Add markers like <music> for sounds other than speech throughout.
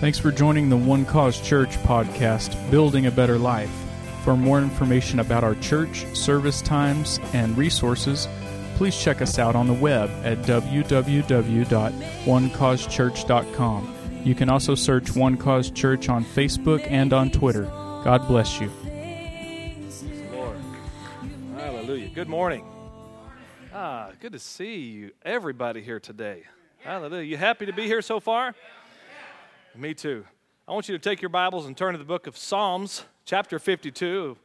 Thanks for joining the One Cause Church podcast, Building a Better Life. For more information about our church, service times, and resources, please check us out on the web at www.onecausechurch.com. You can also search One Cause Church on Facebook and on Twitter. God bless you. Lord. Hallelujah. Good morning. Ah, good to see you, everybody here today. Hallelujah. You happy to be here so far? Me too. I want you to take your Bibles and turn to the book of Psalms, chapter 52,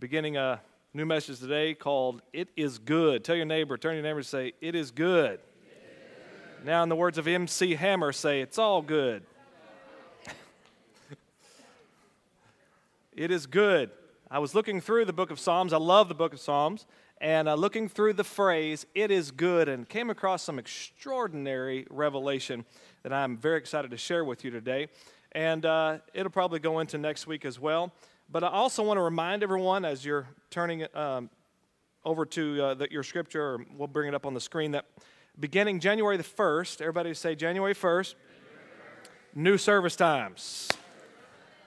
beginning a new message today called It Is Good. Tell your neighbor, turn your neighbor and say, It is good. Now, in the words of MC Hammer, say, It's all good. it is good. I was looking through the book of Psalms. I love the book of Psalms. And uh, looking through the phrase, it is good, and came across some extraordinary revelation that I'm very excited to share with you today. And uh, it'll probably go into next week as well. But I also want to remind everyone as you're turning um, over to uh, the, your scripture, or we'll bring it up on the screen, that beginning January the 1st, everybody say January 1st, new service times.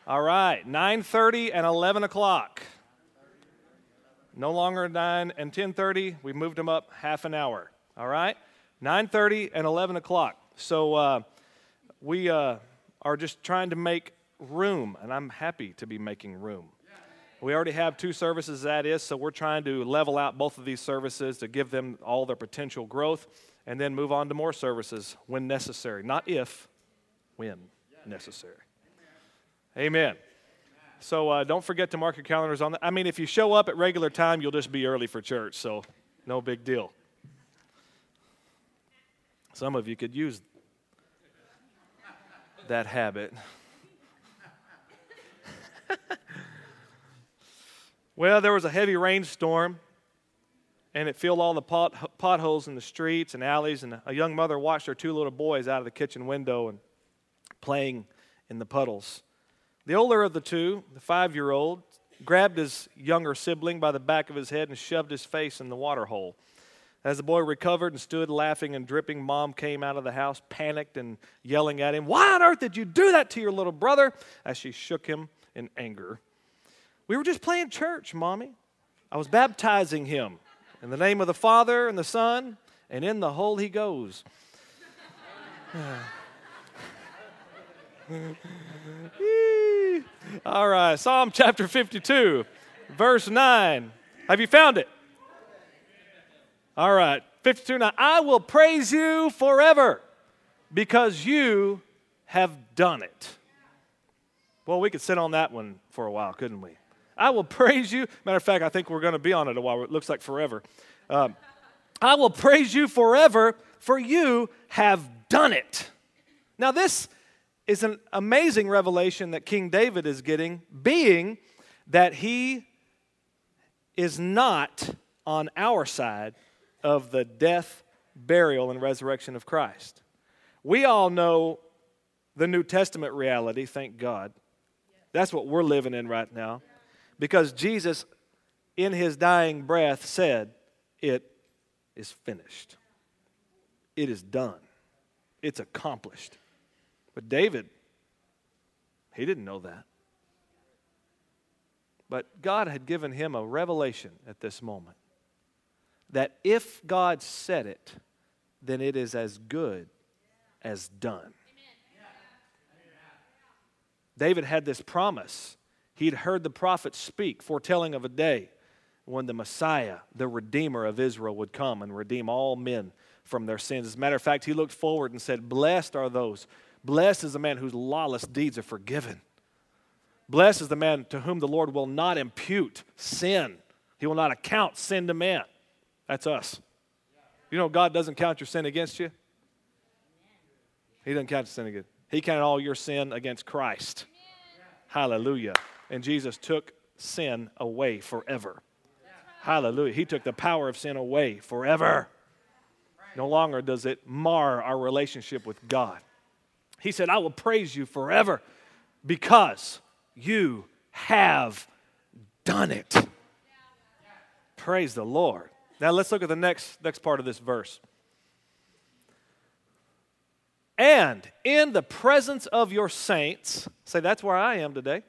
All right, 9.30 and 11 o'clock. No longer 9 and 10.30. We moved them up half an hour. All right? 9.30 and 11 o'clock. So uh, we uh, are just trying to make room, and I'm happy to be making room. We already have two services, that is, so we're trying to level out both of these services to give them all their potential growth and then move on to more services when necessary. Not if, when necessary. Amen. So uh, don't forget to mark your calendars on that. I mean, if you show up at regular time, you'll just be early for church, so no big deal. Some of you could use that habit. well, there was a heavy rainstorm, and it filled all the pot, potholes in the streets and alleys. And a young mother watched her two little boys out of the kitchen window and playing in the puddles. The older of the two, the five year old, grabbed his younger sibling by the back of his head and shoved his face in the water hole. As the boy recovered and stood laughing and dripping, mom came out of the house, panicked and yelling at him, Why on earth did you do that to your little brother? as she shook him in anger. We were just playing church, mommy. I was baptizing him in the name of the Father and the Son, and in the hole he goes. All right, Psalm chapter 52, verse 9. Have you found it? All right, 52 now. I will praise you forever because you have done it. Well, we could sit on that one for a while, couldn't we? I will praise you. Matter of fact, I think we're going to be on it a while. It looks like forever. Um, I will praise you forever, for you have done it. Now, this is an amazing revelation that King David is getting, being that he is not on our side of the death, burial, and resurrection of Christ. We all know the New Testament reality, thank God. That's what we're living in right now. Because Jesus, in his dying breath, said, It is finished. It is done. It's accomplished. But David, he didn't know that. But God had given him a revelation at this moment that if God said it, then it is as good as done. David had this promise. He'd heard the prophets speak, foretelling of a day when the Messiah, the Redeemer of Israel, would come and redeem all men from their sins. As a matter of fact, he looked forward and said, Blessed are those. Blessed is the man whose lawless deeds are forgiven. Blessed is the man to whom the Lord will not impute sin. He will not account sin to man. That's us. You know, God doesn't count your sin against you. He doesn't count your sin against. you. He counted all your sin against Christ. Hallelujah. And Jesus took sin away forever. Hallelujah. He took the power of sin away forever. No longer does it mar our relationship with God. He said, I will praise you forever because you have done it. Praise the Lord. Now let's look at the next, next part of this verse. And in the presence of your saints, say that's where I am today.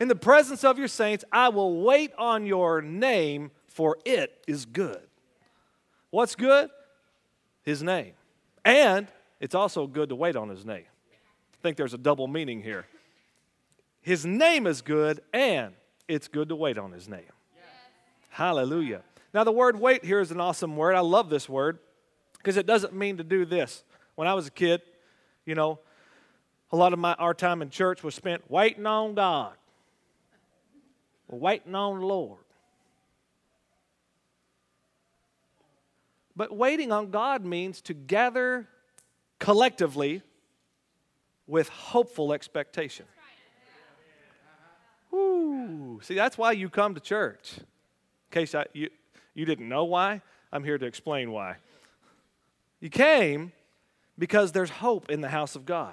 In the presence of your saints, I will wait on your name, for it is good. What's good? His name. And it's also good to wait on his name. I think there's a double meaning here. His name is good, and it's good to wait on his name. Yes. Hallelujah. Now, the word wait here is an awesome word. I love this word because it doesn't mean to do this. When I was a kid, you know, a lot of my, our time in church was spent waiting on God, waiting on the Lord. But waiting on God means to gather collectively with hopeful expectation. Woo. See, that's why you come to church. In case I, you, you didn't know why, I'm here to explain why. You came because there's hope in the house of God.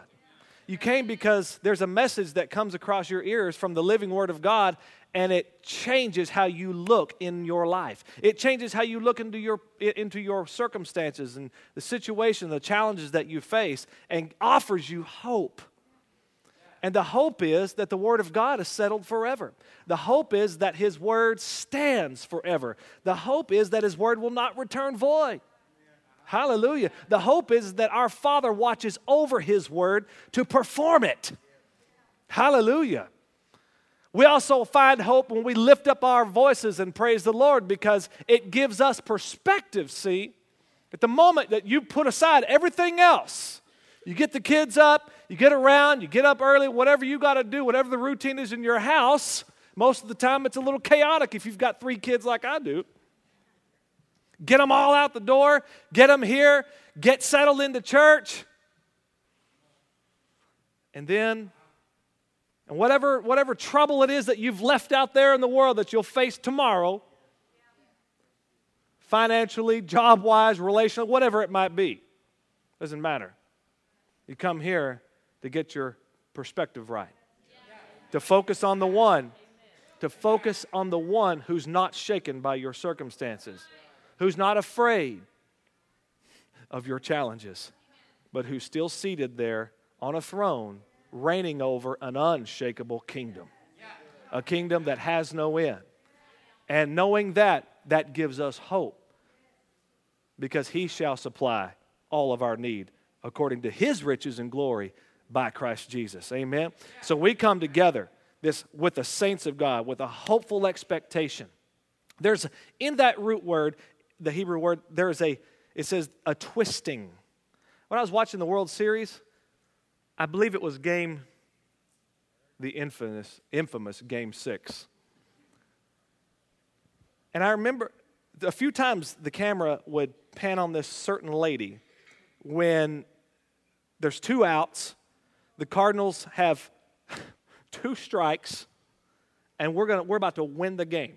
You came because there's a message that comes across your ears from the living Word of God, and it changes how you look in your life. It changes how you look into your, into your circumstances and the situation, the challenges that you face, and offers you hope. And the hope is that the Word of God is settled forever. The hope is that His Word stands forever. The hope is that His Word will not return void. Hallelujah. The hope is that our Father watches over His word to perform it. Hallelujah. We also find hope when we lift up our voices and praise the Lord because it gives us perspective. See, at the moment that you put aside everything else, you get the kids up, you get around, you get up early, whatever you got to do, whatever the routine is in your house. Most of the time, it's a little chaotic if you've got three kids like I do. Get them all out the door, get them here, get settled into church. And then, and whatever, whatever trouble it is that you've left out there in the world that you'll face tomorrow, financially, job wise, relational, whatever it might be, doesn't matter. You come here to get your perspective right, to focus on the one, to focus on the one who's not shaken by your circumstances. Who's not afraid of your challenges, but who's still seated there on a throne, reigning over an unshakable kingdom, a kingdom that has no end. And knowing that, that gives us hope because he shall supply all of our need according to his riches and glory by Christ Jesus. Amen. So we come together this with the saints of God with a hopeful expectation. There's in that root word the Hebrew word, there is a, it says a twisting. When I was watching the World Series, I believe it was game, the infamous, infamous game six. And I remember a few times the camera would pan on this certain lady when there's two outs, the Cardinals have <laughs> two strikes, and we're, gonna, we're about to win the game.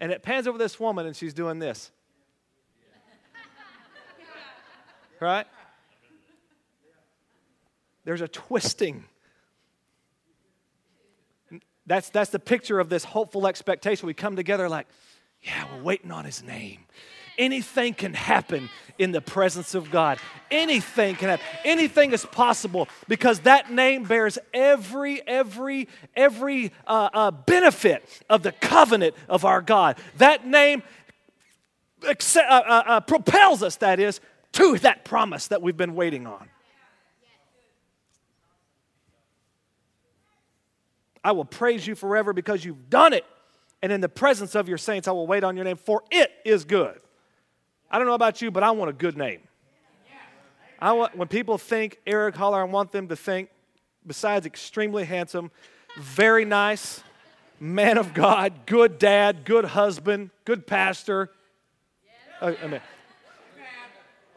And it pans over this woman, and she's doing this. <laughs> Right? There's a twisting. That's, that's the picture of this hopeful expectation. We come together like, yeah, we're waiting on his name. Anything can happen in the presence of God. Anything can happen. Anything is possible because that name bears every, every, every uh, uh, benefit of the covenant of our God. That name uh, uh, uh, propels us, that is, to that promise that we've been waiting on. I will praise you forever because you've done it. And in the presence of your saints, I will wait on your name, for it is good. I don't know about you, but I want a good name. I want, when people think Eric Holler, I want them to think, besides extremely handsome, very nice, man of God, good dad, good husband, good pastor. Uh, I mean,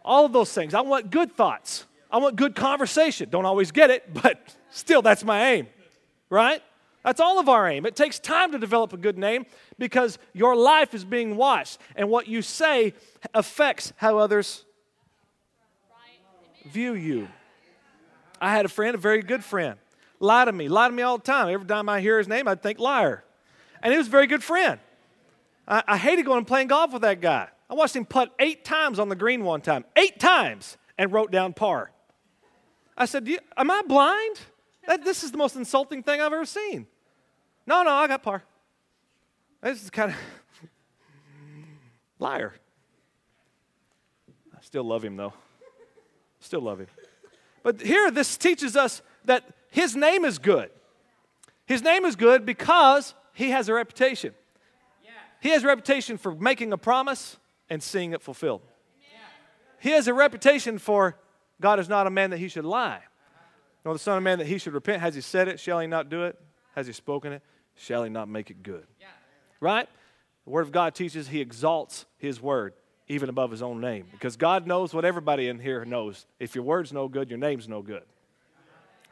all of those things. I want good thoughts. I want good conversation. Don't always get it, but still, that's my aim, right? That's all of our aim. It takes time to develop a good name because your life is being watched, and what you say affects how others view you. I had a friend, a very good friend, lie to me, lie to me all the time. Every time I hear his name, I'd think liar. And he was a very good friend. I, I hated going and playing golf with that guy. I watched him putt eight times on the green one time. Eight times. and wrote down par. I said, you, Am I blind? That, this is the most insulting thing I've ever seen. No, no, I got par. This is kind of <laughs> liar. I still love him though. Still love him. But here, this teaches us that his name is good. His name is good because he has a reputation. He has a reputation for making a promise and seeing it fulfilled. He has a reputation for God is not a man that he should lie, nor the Son of Man that he should repent. Has he said it? Shall he not do it? Has he spoken it? Shall he not make it good? Right? The Word of God teaches he exalts his word even above his own name because God knows what everybody in here knows. If your word's no good, your name's no good.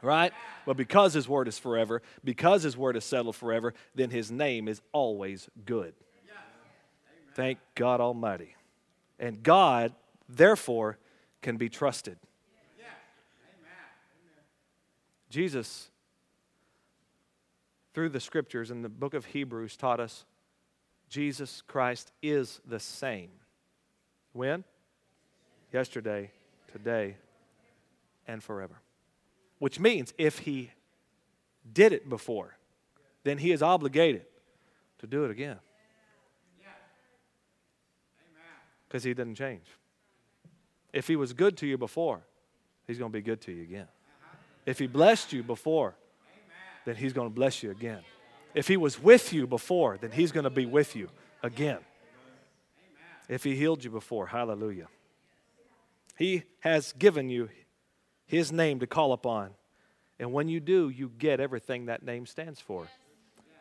Right? But because his word is forever, because his word is settled forever, then his name is always good. Thank God Almighty. And God, therefore, can be trusted. Jesus, through the scriptures and the book of Hebrews, taught us Jesus Christ is the same. When? Yesterday, today, and forever. Which means if he did it before, then he is obligated to do it again. Because he didn't change. If he was good to you before, he's going to be good to you again. If he blessed you before, then he's going to bless you again. If he was with you before, then he's going to be with you again. If he healed you before, hallelujah. He has given you his name to call upon. And when you do, you get everything that name stands for.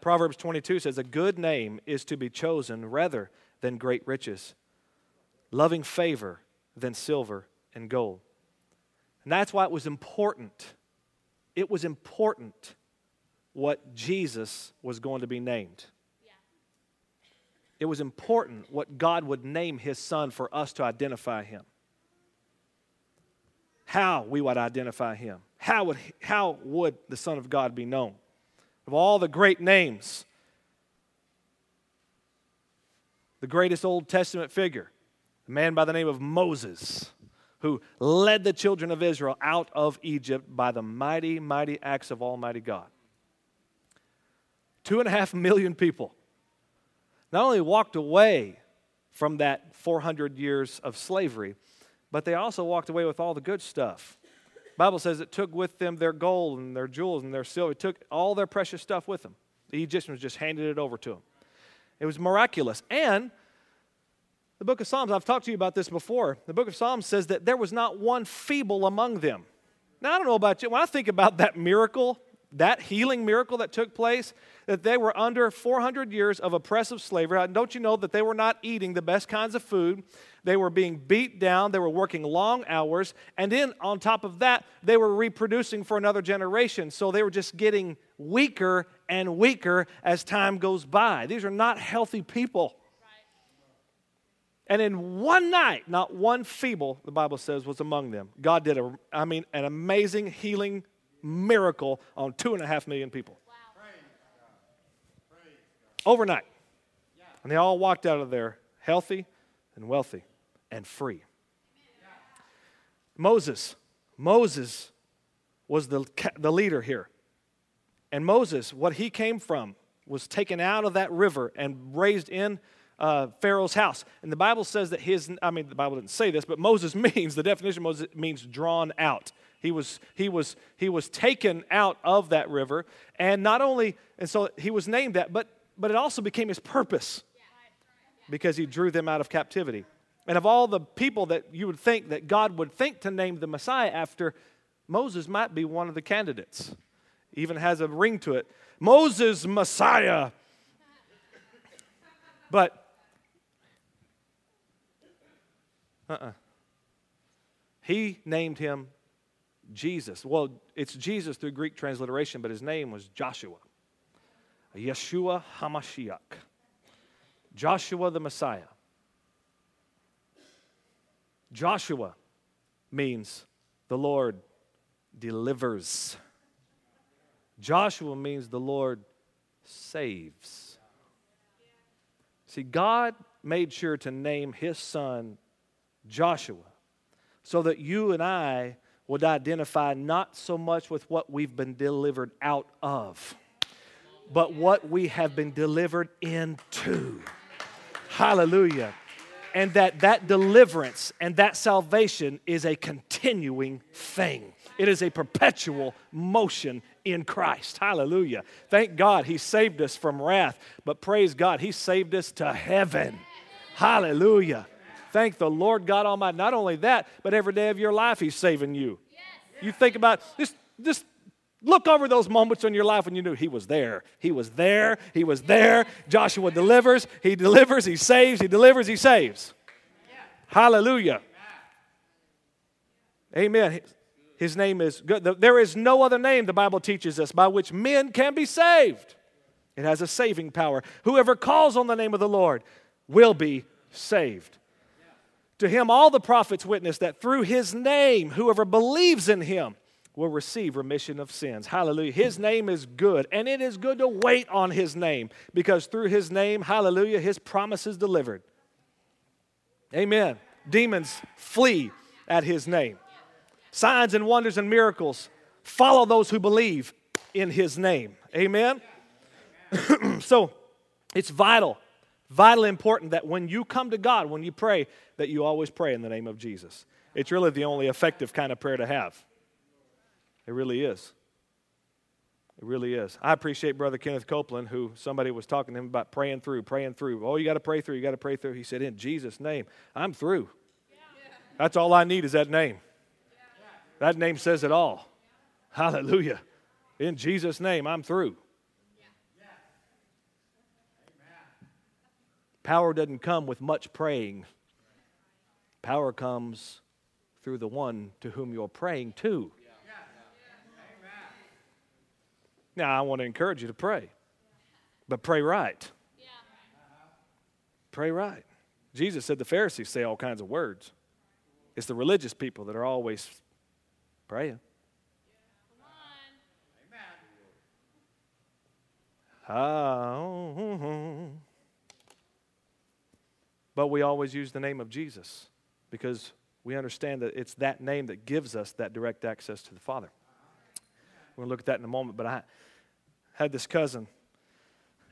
Proverbs 22 says, A good name is to be chosen rather than great riches, loving favor than silver and gold. And that's why it was important. It was important what Jesus was going to be named. It was important what God would name his son for us to identify him. How we would identify him. How would, how would the Son of God be known? Of all the great names, the greatest Old Testament figure, a man by the name of Moses, who led the children of Israel out of Egypt by the mighty, mighty acts of Almighty God. Two and a half million people not only walked away from that 400 years of slavery, but they also walked away with all the good stuff. Bible says it took with them their gold and their jewels and their silver. It took all their precious stuff with them. The Egyptians just handed it over to them. It was miraculous. And the book of Psalms, I've talked to you about this before. The book of Psalms says that there was not one feeble among them. Now, I don't know about you. When I think about that miracle, that healing miracle that took place, that they were under 400 years of oppressive slavery. Don't you know that they were not eating the best kinds of food? They were being beat down, they were working long hours, and then on top of that, they were reproducing for another generation. So they were just getting weaker and weaker as time goes by. These are not healthy people. And in one night, not one feeble, the Bible says, was among them. God did, a, I mean, an amazing healing miracle on two and a half million people. Wow. Overnight. And they all walked out of there healthy and wealthy and free. Moses. Moses was the, the leader here. And Moses, what he came from, was taken out of that river and raised in uh, Pharaoh's house. And the Bible says that his, I mean, the Bible didn't say this, but Moses <laughs> means, the definition of Moses means drawn out. He was, he was, he was taken out of that river. And not only, and so he was named that, but, but it also became his purpose because he drew them out of captivity. And of all the people that you would think that God would think to name the Messiah after, Moses might be one of the candidates. Even has a ring to it. Moses, Messiah. But, uh uh-uh. uh He named him Jesus. Well, it's Jesus through Greek transliteration, but his name was Joshua. Yeshua HaMashiach. Joshua the Messiah. Joshua means the Lord delivers. Joshua means the Lord saves. See, God made sure to name his son Joshua so that you and I would identify not so much with what we've been delivered out of, but what we have been delivered into. Hallelujah. And that that deliverance and that salvation is a continuing thing. It is a perpetual motion in Christ. Hallelujah. Thank God he saved us from wrath, but praise God, he saved us to heaven. Hallelujah. Thank the Lord God Almighty. Not only that, but every day of your life he's saving you. You think about just just look over those moments in your life when you knew he was there. He was there. He was there. Joshua delivers, he delivers, he saves, he delivers, he saves. Hallelujah. Amen. His name is good. There is no other name, the Bible teaches us, by which men can be saved. It has a saving power. Whoever calls on the name of the Lord will be saved. To him, all the prophets witness that through his name, whoever believes in him will receive remission of sins. Hallelujah. His name is good, and it is good to wait on his name because through his name, hallelujah, his promise is delivered. Amen. Demons flee at his name. Signs and wonders and miracles follow those who believe in his name. Amen? <clears throat> so it's vital, vitally important that when you come to God, when you pray, that you always pray in the name of Jesus. It's really the only effective kind of prayer to have. It really is. It really is. I appreciate Brother Kenneth Copeland, who somebody was talking to him about praying through, praying through. Oh, you got to pray through, you got to pray through. He said, In Jesus' name, I'm through. That's all I need is that name. That name says it all. Hallelujah. In Jesus' name, I'm through. Power doesn't come with much praying, power comes through the one to whom you're praying to. Now, I want to encourage you to pray, but pray right. Pray right. Jesus said the Pharisees say all kinds of words. It's the religious people that are always praying. Ah, but we always use the name of Jesus because we understand that it's that name that gives us that direct access to the Father. We're going to look at that in a moment, but I had this cousin.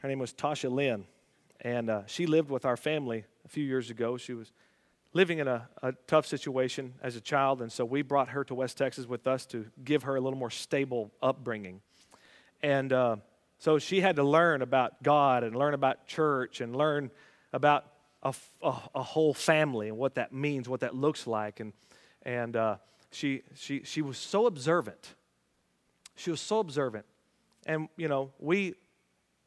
Her name was Tasha Lynn, and uh, she lived with our family a few years ago. She was living in a, a, tough situation as a child, and so we brought her to West Texas with us to give her a little more stable upbringing. And uh, so she had to learn about God and learn about church and learn about a, a, a whole family and what that means, what that looks like. And, and uh, she, she, she was so observant. She was so observant. And, you know, we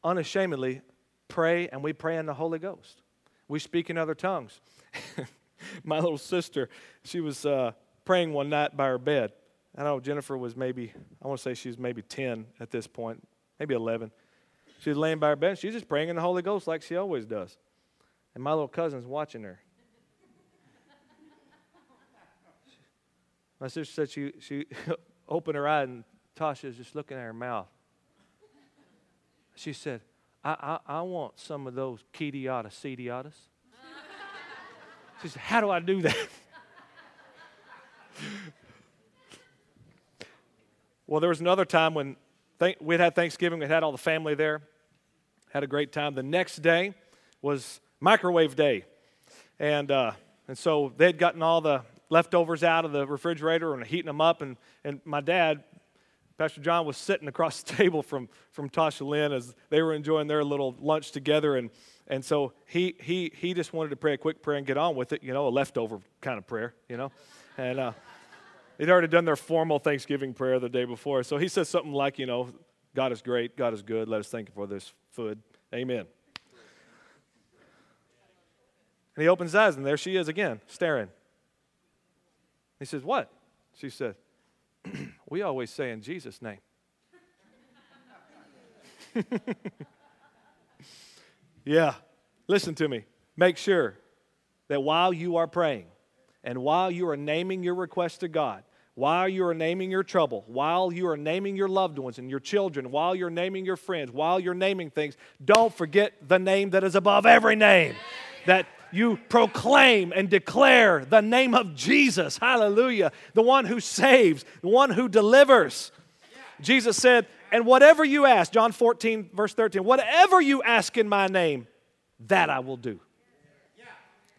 unashamedly pray and we pray in the Holy Ghost. We speak in other tongues. <laughs> my little sister, she was uh, praying one night by her bed. I know Jennifer was maybe, I want to say she was maybe 10 at this point, maybe 11. She was laying by her bed. She's just praying in the Holy Ghost like she always does. And my little cousin's watching her. My sister said she, she <laughs> opened her eye and Tasha was just looking at her mouth. She said, I, I, I want some of those kidiotas, sediotas. She said, How do I do that? <laughs> well, there was another time when th- we'd had Thanksgiving, we had all the family there, had a great time. The next day was microwave day. And, uh, and so they'd gotten all the leftovers out of the refrigerator and heating them up. And, and my dad, Pastor John, was sitting across <laughs> the table from, from Tasha Lynn as they were enjoying their little lunch together. And, and so he, he, he just wanted to pray a quick prayer and get on with it, you know, a leftover kind of prayer, you know. And uh, they'd already done their formal Thanksgiving prayer the day before. So he says something like, you know, God is great, God is good, let us thank you for this food. Amen. And he opens his eyes, and there she is again, staring. He says, What? She said, <clears throat> We always say in Jesus' name. <laughs> Yeah. Listen to me. Make sure that while you are praying and while you are naming your request to God, while you are naming your trouble, while you are naming your loved ones and your children, while you're naming your friends, while you're naming things, don't forget the name that is above every name. That you proclaim and declare the name of Jesus. Hallelujah. The one who saves, the one who delivers. Jesus said, And whatever you ask, John 14, verse 13, whatever you ask in my name, that I will do.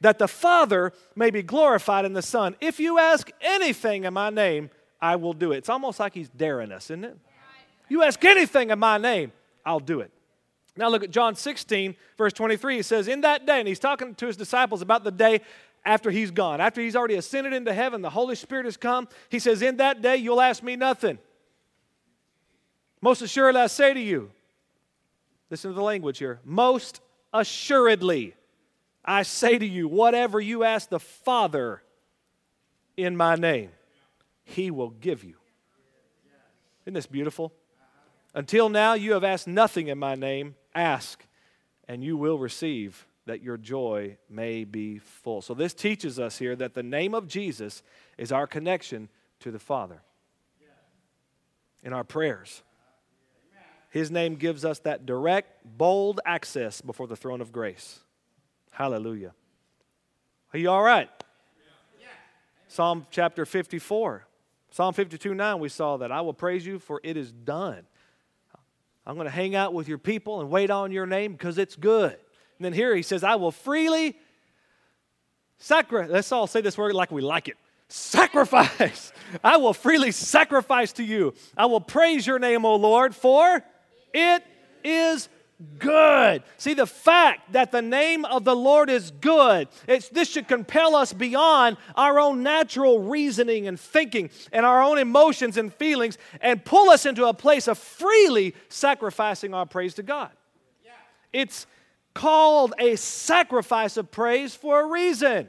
That the Father may be glorified in the Son. If you ask anything in my name, I will do it. It's almost like he's daring us, isn't it? You ask anything in my name, I'll do it. Now look at John 16, verse 23. He says, In that day, and he's talking to his disciples about the day after he's gone, after he's already ascended into heaven, the Holy Spirit has come. He says, In that day, you'll ask me nothing. Most assuredly, I say to you, listen to the language here. Most assuredly, I say to you, whatever you ask the Father in my name, he will give you. Isn't this beautiful? Until now, you have asked nothing in my name. Ask, and you will receive, that your joy may be full. So, this teaches us here that the name of Jesus is our connection to the Father in our prayers. His name gives us that direct, bold access before the throne of grace. Hallelujah. Are you all right? Psalm chapter 54. Psalm 52 9, we saw that. I will praise you, for it is done. I'm going to hang out with your people and wait on your name because it's good. And then here he says, I will freely sacrifice. Let's all say this word like we like it. Sacrifice. <laughs> I will freely sacrifice to you. I will praise your name, O Lord, for it is good. See, the fact that the name of the Lord is good, it's, this should compel us beyond our own natural reasoning and thinking and our own emotions and feelings and pull us into a place of freely sacrificing our praise to God. Yeah. It's called a sacrifice of praise for a reason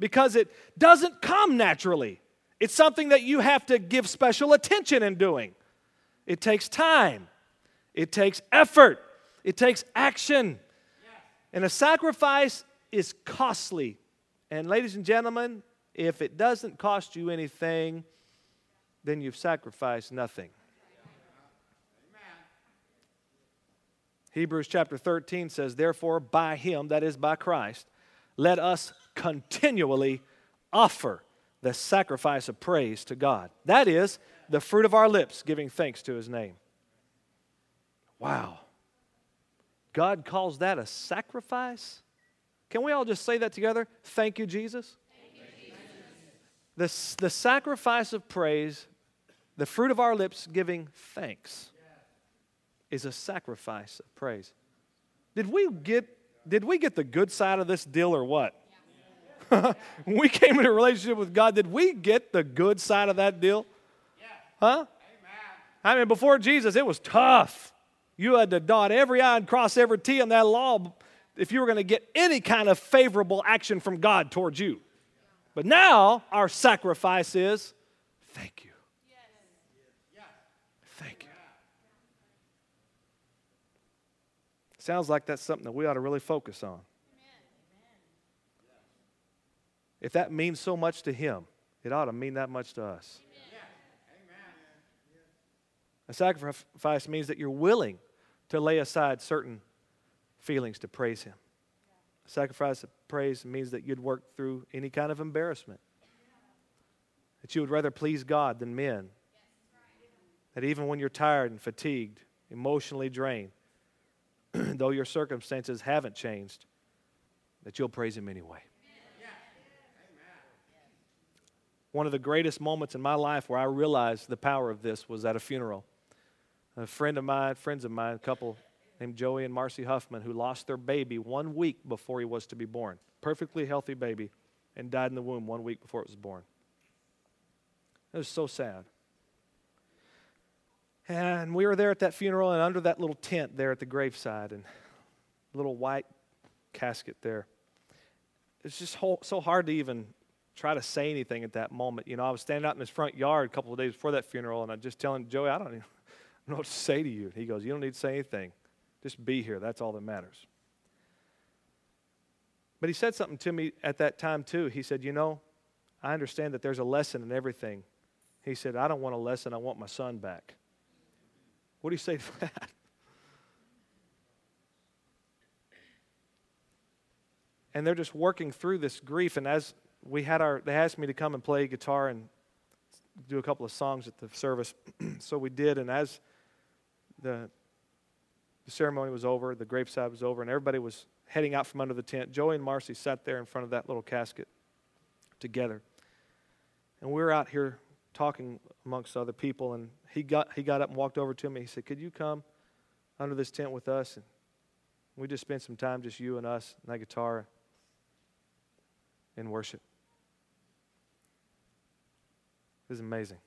because it doesn't come naturally. It's something that you have to give special attention in doing. It takes time. It takes effort. It takes action. And a sacrifice is costly. And, ladies and gentlemen, if it doesn't cost you anything, then you've sacrificed nothing. Hebrews chapter 13 says, Therefore, by him, that is by Christ, let us continually offer the sacrifice of praise to God. That is the fruit of our lips, giving thanks to his name. Wow. God calls that a sacrifice? Can we all just say that together? Thank you, Jesus. The, the sacrifice of praise, the fruit of our lips giving thanks, is a sacrifice of praise. Did we get, did we get the good side of this deal or what? when <laughs> we came into a relationship with God, did we get the good side of that deal? Huh? I mean, before Jesus, it was tough. You had to dot every I and cross every T in that law if you were going to get any kind of favorable action from God towards you. But now our sacrifice is thank you. Thank you. Sounds like that's something that we ought to really focus on. If that means so much to Him, it ought to mean that much to us. A sacrifice means that you're willing to lay aside certain feelings to praise Him. Sacrifice of praise means that you'd work through any kind of embarrassment, that you would rather please God than men, that even when you're tired and fatigued, emotionally drained, <clears throat> though your circumstances haven't changed, that you'll praise Him anyway. One of the greatest moments in my life where I realized the power of this was at a funeral a friend of mine, friends of mine, a couple named Joey and Marcy Huffman, who lost their baby one week before he was to be born. Perfectly healthy baby, and died in the womb one week before it was born. It was so sad. And we were there at that funeral and under that little tent there at the graveside and little white casket there. It's just so hard to even try to say anything at that moment. You know, I was standing out in his front yard a couple of days before that funeral and I'm just telling Joey, I don't even know what to say to you. He goes, You don't need to say anything. Just be here. That's all that matters. But he said something to me at that time, too. He said, You know, I understand that there's a lesson in everything. He said, I don't want a lesson. I want my son back. What do you say to <laughs> that? and they're just working through this grief. And as we had our, they asked me to come and play guitar and do a couple of songs at the service. <clears throat> so we did. And as the, the ceremony was over, the graveside was over, and everybody was heading out from under the tent, Joey and Marcy sat there in front of that little casket together. And we were out here talking amongst other people, and he got, he got up and walked over to me. He said, Could you come under this tent with us? And we just spent some time, just you and us, and that guitar in worship. It was amazing.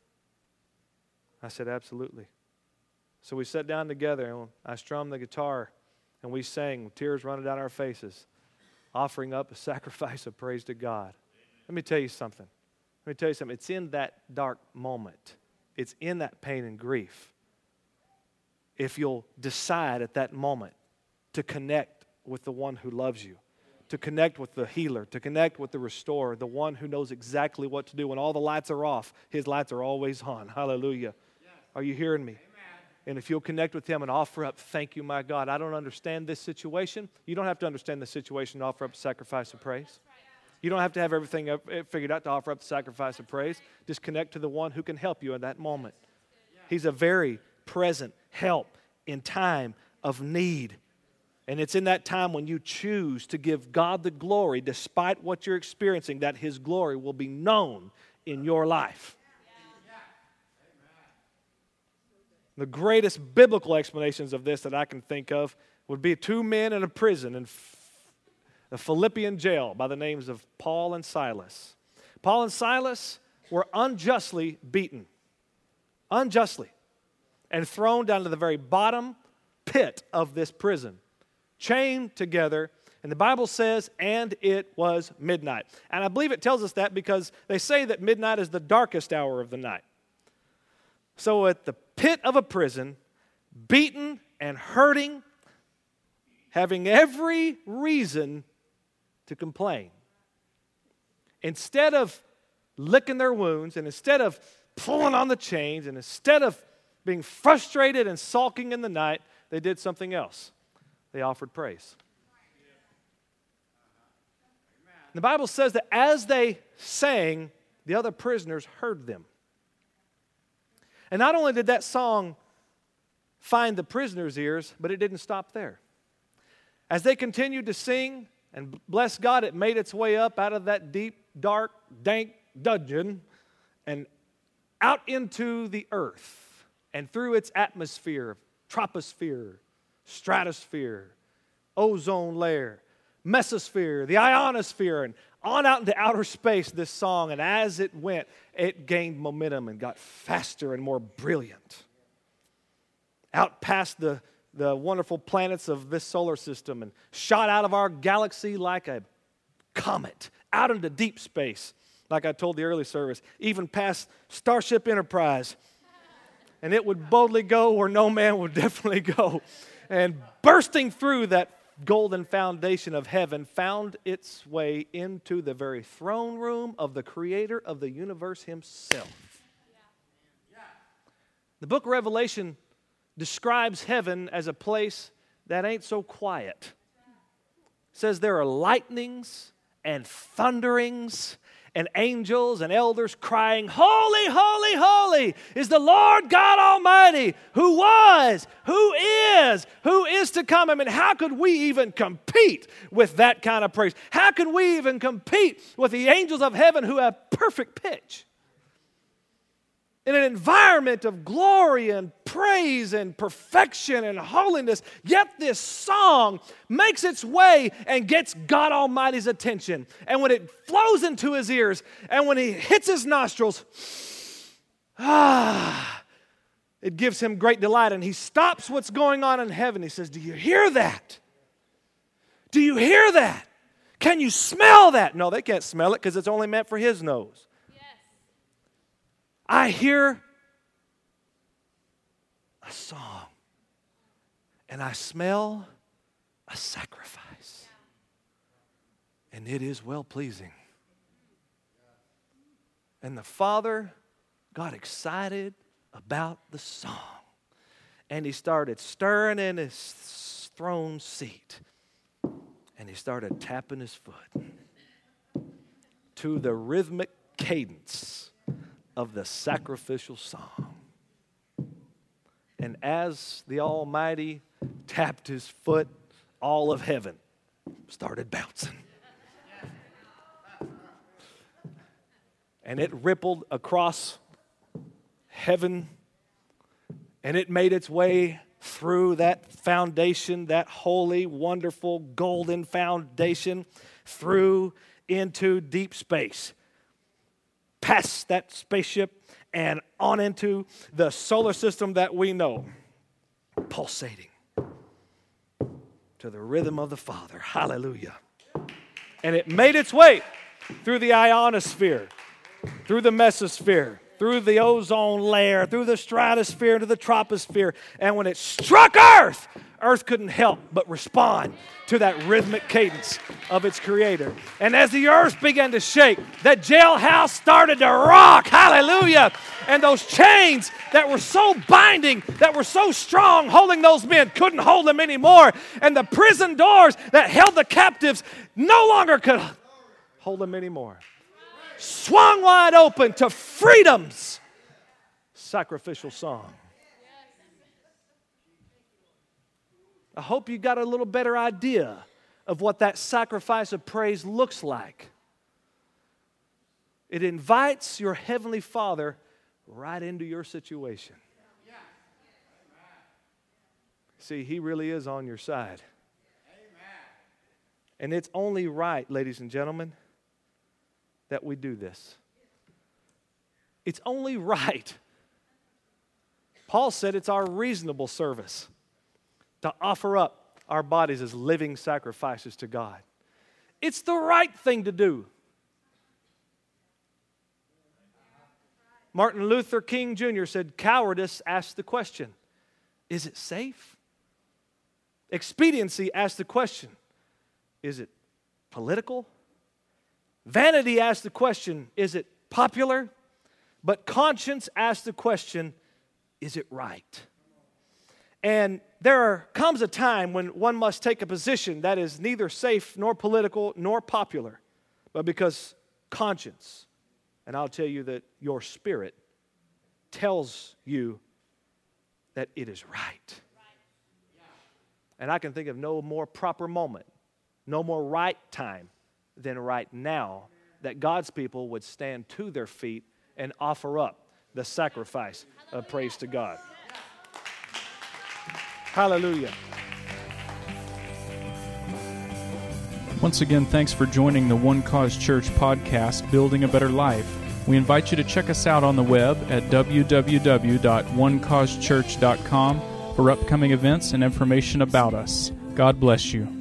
I said, Absolutely. So we sat down together and I strummed the guitar and we sang, with tears running down our faces, offering up a <laughs> sacrifice of praise to God. Let me tell you something. Let me tell you something. It's in that dark moment, it's in that pain and grief. If you'll decide at that moment to connect with the one who loves you, to connect with the healer, to connect with the restorer, the one who knows exactly what to do. When all the lights are off, his lights are always on. Hallelujah. Are you hearing me? And if you'll connect with him and offer up, thank you, my God, I don't understand this situation. You don't have to understand the situation to offer up a sacrifice of praise. You don't have to have everything eh, figured out to offer up the sacrifice of praise. Just connect to the one who can help you in that moment. He's a very present help in time of need. And it's in that time when you choose to give God the glory, despite what you're experiencing, that His glory will be known in your life. The greatest biblical explanations of this that I can think of would be two men in a prison in the Philippian jail by the names of Paul and Silas. Paul and Silas were unjustly beaten, unjustly, and thrown down to the very bottom pit of this prison chained together. And the Bible says, and it was midnight. And I believe it tells us that because they say that midnight is the darkest hour of the night. So at the pit of a prison, beaten and hurting, having every reason to complain. Instead of licking their wounds and instead of pulling on the chains and instead of being frustrated and sulking in the night, they did something else they offered praise. The Bible says that as they sang, the other prisoners heard them. And not only did that song find the prisoners' ears, but it didn't stop there. As they continued to sing and bless God, it made its way up out of that deep, dark, dank dungeon and out into the earth and through its atmosphere, troposphere, stratosphere, ozone layer, mesosphere, the ionosphere, and on out into outer space, this song. And as it went, it gained momentum and got faster and more brilliant. Out past the, the wonderful planets of this solar system and shot out of our galaxy like a comet, out into deep space, like I told the early service, even past Starship Enterprise. And it would boldly go where no man would <laughs> definitely go and bursting through that golden foundation of heaven found its way into the very throne room of the creator of the universe himself. The book of Revelation describes heaven as a place that ain't so quiet. It says there are lightnings and thunderings and angels and elders crying, Holy, holy, holy is the Lord God Almighty, who was, who is, who is to come. I mean, how could we even compete with that kind of praise? How can we even compete with the angels of heaven who have perfect pitch? In an environment of glory and praise and perfection and holiness, yet this song makes its way and gets God Almighty's attention. And when it flows into his ears and when he hits his nostrils, ah, it gives him great delight. And he stops what's going on in heaven. He says, Do you hear that? Do you hear that? Can you smell that? No, they can't smell it because it's only meant for his nose. I hear a song and I smell a sacrifice. And it is well pleasing. And the Father got excited about the song. And he started stirring in his throne seat. and he started tapping his foot to the rhythmic cadence of the sacrificial song. And as the Almighty tapped his foot, all of heaven started bouncing. And it rippled across heaven and it made its way through that foundation, that holy, wonderful, golden foundation, through into deep space, past that spaceship, and on into the solar system that we know, pulsating to the rhythm of the Father. Hallelujah. And it made its way through the ionosphere, through the mesosphere, through the ozone layer, through the stratosphere, into the troposphere. And when it struck Earth, Earth couldn't help but respond to that rhythmic cadence of its creator. And as the earth began to shake, that jailhouse started to rock. Hallelujah. And those chains that were so binding, that were so strong, holding those men, couldn't hold them anymore. And the prison doors that held the captives no longer could hold them anymore swung wide open to freedom's sacrificial song. I hope you got a little better idea of what that sacrifice of praise looks like. It invites your Heavenly Father right into your situation. See, He really is on your side. And it's only right, ladies and gentlemen, that we do this. It's only right. Paul said it's our reasonable service to offer up our bodies as living sacrifices to God. It's the right thing to do. Martin Luther King Jr. said, Cowardice asks the question, is it safe? Expediency asks the question, is it political? Vanity asks the question, is it popular? But conscience asks the question, is it right? And there comes a time when one must take a position that is neither safe nor political nor popular, but because conscience, and I'll tell you that your spirit tells you that it is right. And I can think of no more proper moment, no more right time than right now that God's people would stand to their feet and offer up the sacrifice of praise to God. Hallelujah. Once again, thanks for joining the One Cause Church podcast, Building a Better Life. We invite you to check us out on the web at www.onecausechurch.com for upcoming events and information about us. God bless you.